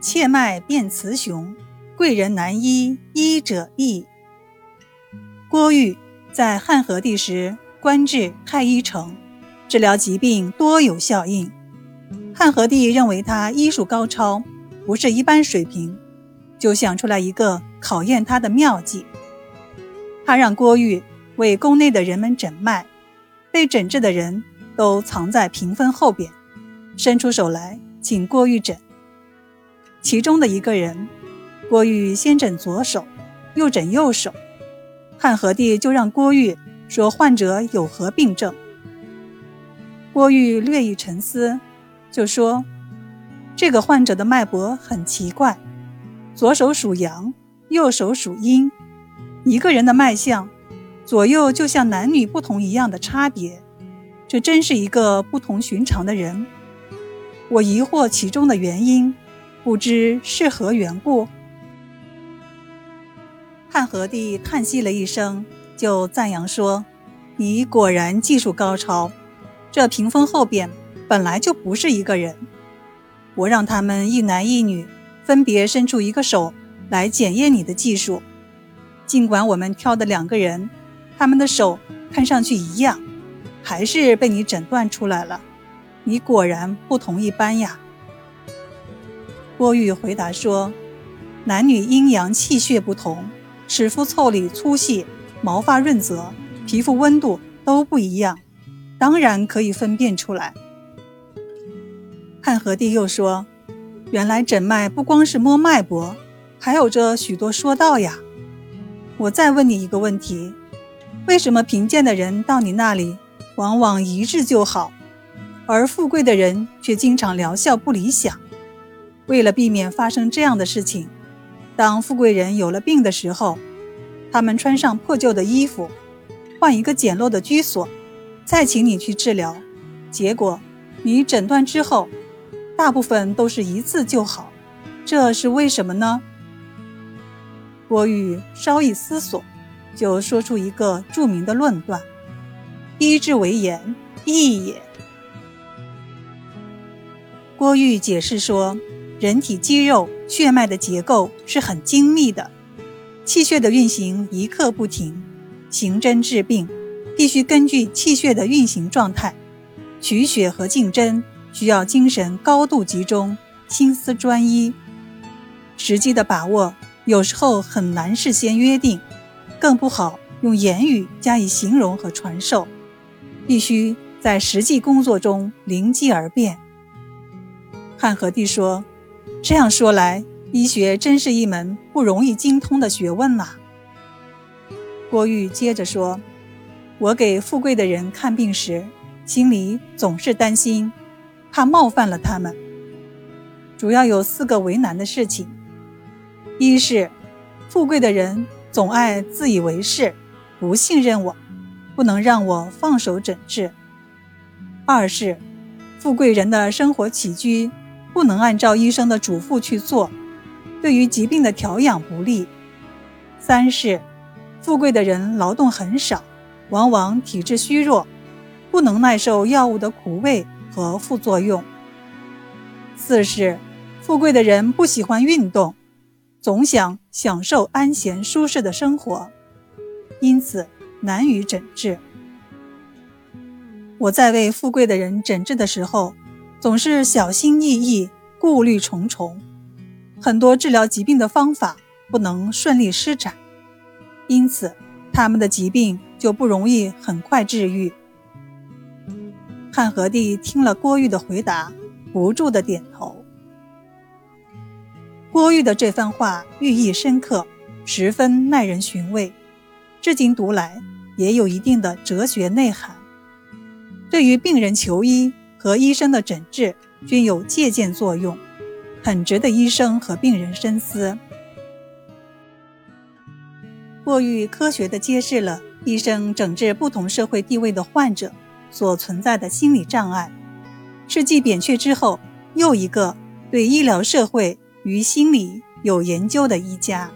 切脉辨雌雄，贵人难医，医者易。郭玉在汉和帝时官至太医丞，治疗疾病多有效应。汉和帝认为他医术高超，不是一般水平，就想出来一个考验他的妙计。他让郭玉为宫内的人们诊脉，被诊治的人都藏在屏风后边，伸出手来请郭玉诊。其中的一个人，郭玉先诊左手，又诊右手。汉和帝就让郭玉说患者有何病症。郭玉略一沉思。就说，这个患者的脉搏很奇怪，左手属阳，右手属阴，一个人的脉象，左右就像男女不同一样的差别，这真是一个不同寻常的人。我疑惑其中的原因，不知是何缘故。汉和帝叹息了一声，就赞扬说：“你果然技术高超，这屏风后边。”本来就不是一个人，我让他们一男一女分别伸出一个手来检验你的技术。尽管我们挑的两个人，他们的手看上去一样，还是被你诊断出来了。你果然不同一般呀。郭玉回答说：“男女阴阳气血不同，齿肤腠理粗细，毛发润泽，皮肤温度都不一样，当然可以分辨出来。”汉和帝又说：“原来诊脉不光是摸脉搏，还有着许多说道呀。我再问你一个问题：为什么贫贱的人到你那里，往往一治就好，而富贵的人却经常疗效不理想？为了避免发生这样的事情，当富贵人有了病的时候，他们穿上破旧的衣服，换一个简陋的居所，再请你去治疗，结果你诊断之后。”大部分都是一次就好，这是为什么呢？郭玉稍一思索，就说出一个著名的论断：“医治为言，义也。”郭玉解释说，人体肌肉、血脉的结构是很精密的，气血的运行一刻不停，行针治病必须根据气血的运行状态，取血和进针。需要精神高度集中，心思专一。时机的把握有时候很难事先约定，更不好用言语加以形容和传授，必须在实际工作中灵机而变。汉和帝说：“这样说来，医学真是一门不容易精通的学问呐。”郭玉接着说：“我给富贵的人看病时，心里总是担心。”怕冒犯了他们，主要有四个为难的事情：一是富贵的人总爱自以为是，不信任我，不能让我放手诊治；二是富贵人的生活起居不能按照医生的嘱咐去做，对于疾病的调养不利；三是富贵的人劳动很少，往往体质虚弱，不能耐受药物的苦味。和副作用。四是，富贵的人不喜欢运动，总想享受安闲舒适的生活，因此难于诊治。我在为富贵的人诊治的时候，总是小心翼翼，顾虑重重，很多治疗疾病的方法不能顺利施展，因此他们的疾病就不容易很快治愈。汉和帝听了郭玉的回答，不住的点头。郭玉的这番话寓意深刻，十分耐人寻味，至今读来也有一定的哲学内涵，对于病人求医和医生的诊治均有借鉴作用，很值得医生和病人深思。过于科学地揭示了医生诊治不同社会地位的患者。所存在的心理障碍，是继扁鹊之后又一个对医疗社会与心理有研究的医家。